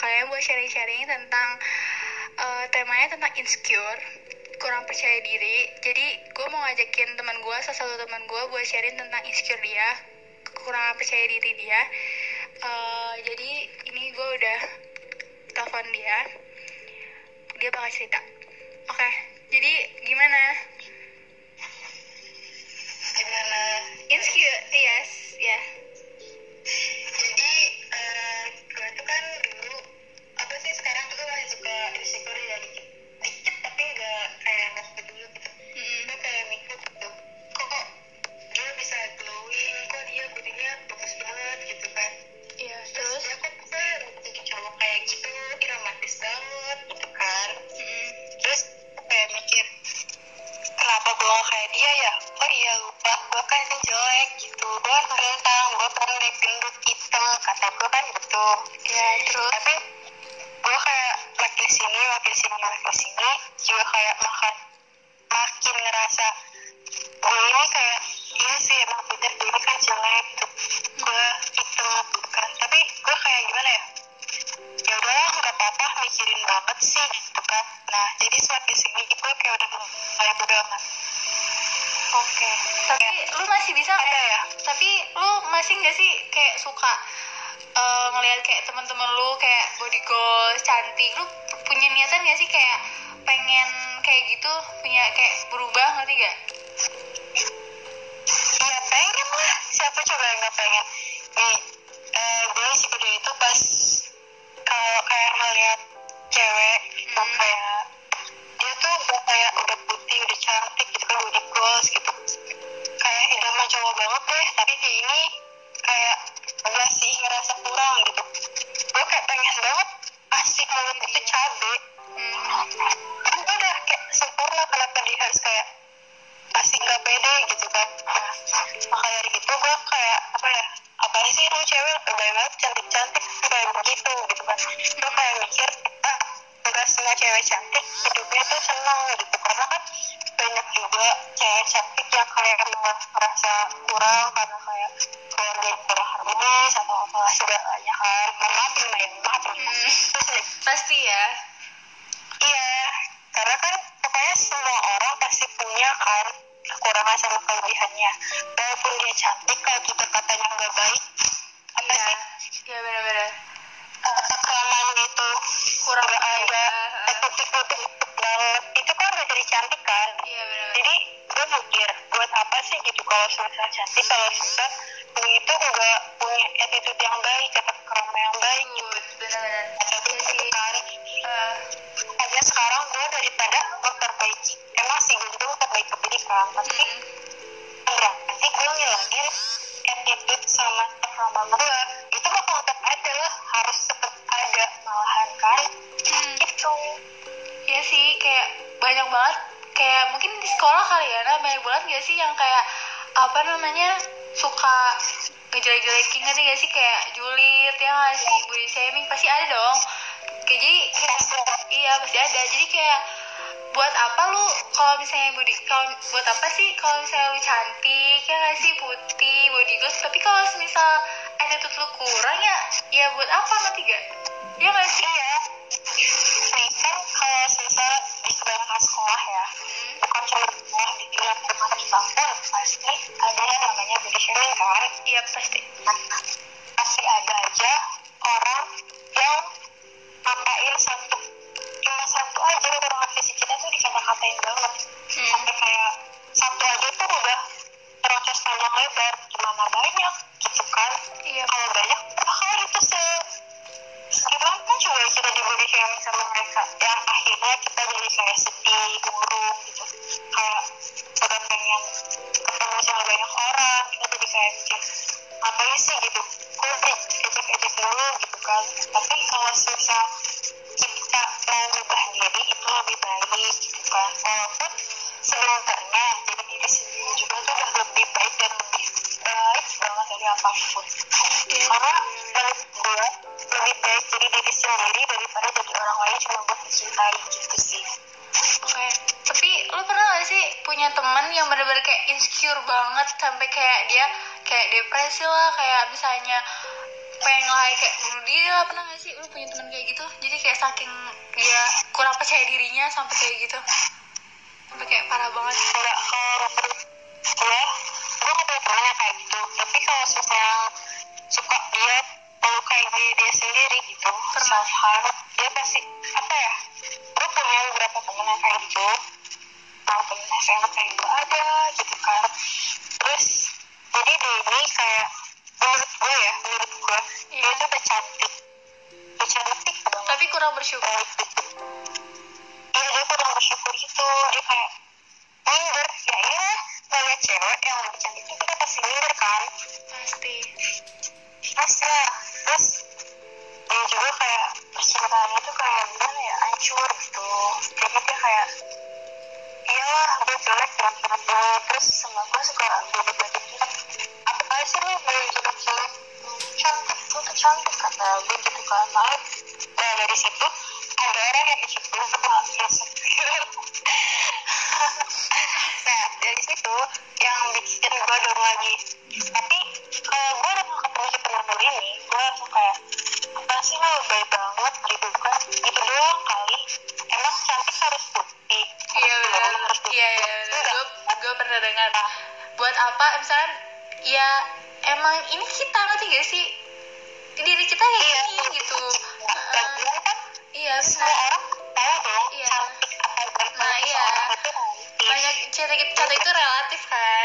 kalian buat sharing-sharing tentang uh, temanya tentang insecure kurang percaya diri. Jadi gue mau ngajakin teman gue salah satu teman gue buat sharing tentang insecure dia kekurangan percaya diri dia. Uh, jadi ini gue udah telepon dia. Dia bakal cerita. Oke. okay, kata gue kan gitu. Ya terus? Tapi gue kayak makin sini makin sini makin sini juga kayak makan makin ngerasa Oke, okay. tapi ya. lu masih bisa ada ya? Tapi lu masih nggak sih kayak suka uh, ngelihat kayak teman-teman lu kayak body goals cantik, lu punya niatan gak sih kayak pengen kayak gitu, punya kayak berubah ngerti gak? Iya pengen lah, siapa coba yang nggak pengen? Nih, uh, gue sih itu pas kalau kayak ngeliat cewek hmm. Mulut itu cabe. Hmm. gue udah kayak sempurna kenapa dia harus kayak asik gak pede gitu kan. Nah maka dari itu gue kayak apa ya apa sih lu cewek? Lebih banget cantik-cantik kayak begitu gitu kan. Gue kayak mikir ah nggak semua cewek cantik hidupnya tuh senang gitu. Karena kan banyak juga cewek cantik yang kayak merasa kurang karena kayak keluarga kurang harmonis atau apa segalanya kan. Main maaf nih pasti ya. Iya karena kan pokoknya semua orang pasti punya kan kekurangan sama kelebihannya. Walaupun dia cantik kalau kita katanya nggak baik apa iya. sih? Iya benar-benar. Kelamaan gitu. Kurang nggak ada putih-putih banget. Itu kan udah jadi cantik kan? Iya benar jadi gue mikir buat apa sih gitu kalau susah cantik kalau susah? Lu itu nggak punya attitude yang baik atau kerama yang baik gitu benar-benar tapi iya sih. Kan uh, sekarang gue daripada memperbaiki emang sih gue memperbaiki pendidikan tapi mm, berarti gue ngilangin attitude sama kerama gue itu bakal tetap ada lah harus tetap ada malahan kan? Mm. itu Iya sih, kayak banyak banget kayak mungkin di sekolah kali ya, nah banyak banget gak sih yang kayak apa namanya suka ngejelek-jelekin ngerti gak sih kayak julid ya gak sih body shaming pasti ada dong kayak jadi kayak, iya pasti ada jadi kayak buat apa lu kalau misalnya body kalau buat apa sih kalau misalnya lu cantik ya gak sih putih body goals tapi kalau misal attitude lu kurang ya ya buat apa ngerti gak ya gak sih iya nih kan kalau misal di kebanyakan sekolah ya bukan cuma sekolah di kita pun pasti ada kan iya pasti nah, pasti kan walaupun sebenarnya jadi diri sendiri juga tuh udah lebih baik dan lebih baik banget dari apa pun Iya. karena menurut gue lebih baik jadi diri sendiri daripada jadi orang lain cuma buat dicintai gitu punya teman yang bener-bener kayak insecure banget sampai kayak dia kayak depresi lah, kayak misalnya pengen ngelai kayak bunuh diri lah pernah gak sih? Lu punya teman kayak gitu? Jadi kayak saking dia kurang percaya dirinya sampai kayak gitu. Sampai kayak parah banget. Enggak kalau gue gue gak punya temen yang kayak gitu tapi kalau misalnya suka dia melukai diri dia sendiri gitu self harm dia pasti apa ya gue punya beberapa temen yang kayak gitu nah temen SMA kayak gue ada gitu kan. Terus jadi dia ini kayak menurut gue ya menurut gue dia Iya. tuh udah cantik. Udah cantik banget. Tapi kurang bersyukur. Iya dia kurang bersyukur gitu. Dia kayak minder. Ya iya. Ngeliat cewek yang lebih cantik itu kita pasti minder kan. Pasti. Pasti lah Terus Dia juga kayak Percintaannya tuh kayak gimana ya Hancur gitu. Jadi dia kayak jelek Terus sama gue suka Gue Apa sih gue jelek jelek Gue gue Nah dari situ ada orang yang insecure sama insecure nah dari situ yang bikin gue down lagi. Tapi ya emang ini kita ngerti gak sih diri kita kayak Iya. gini gitu dan kan iya semua orang tahu dong Iya. cantik atau baik Nah, iya. banyak cantik cantik itu relatif kan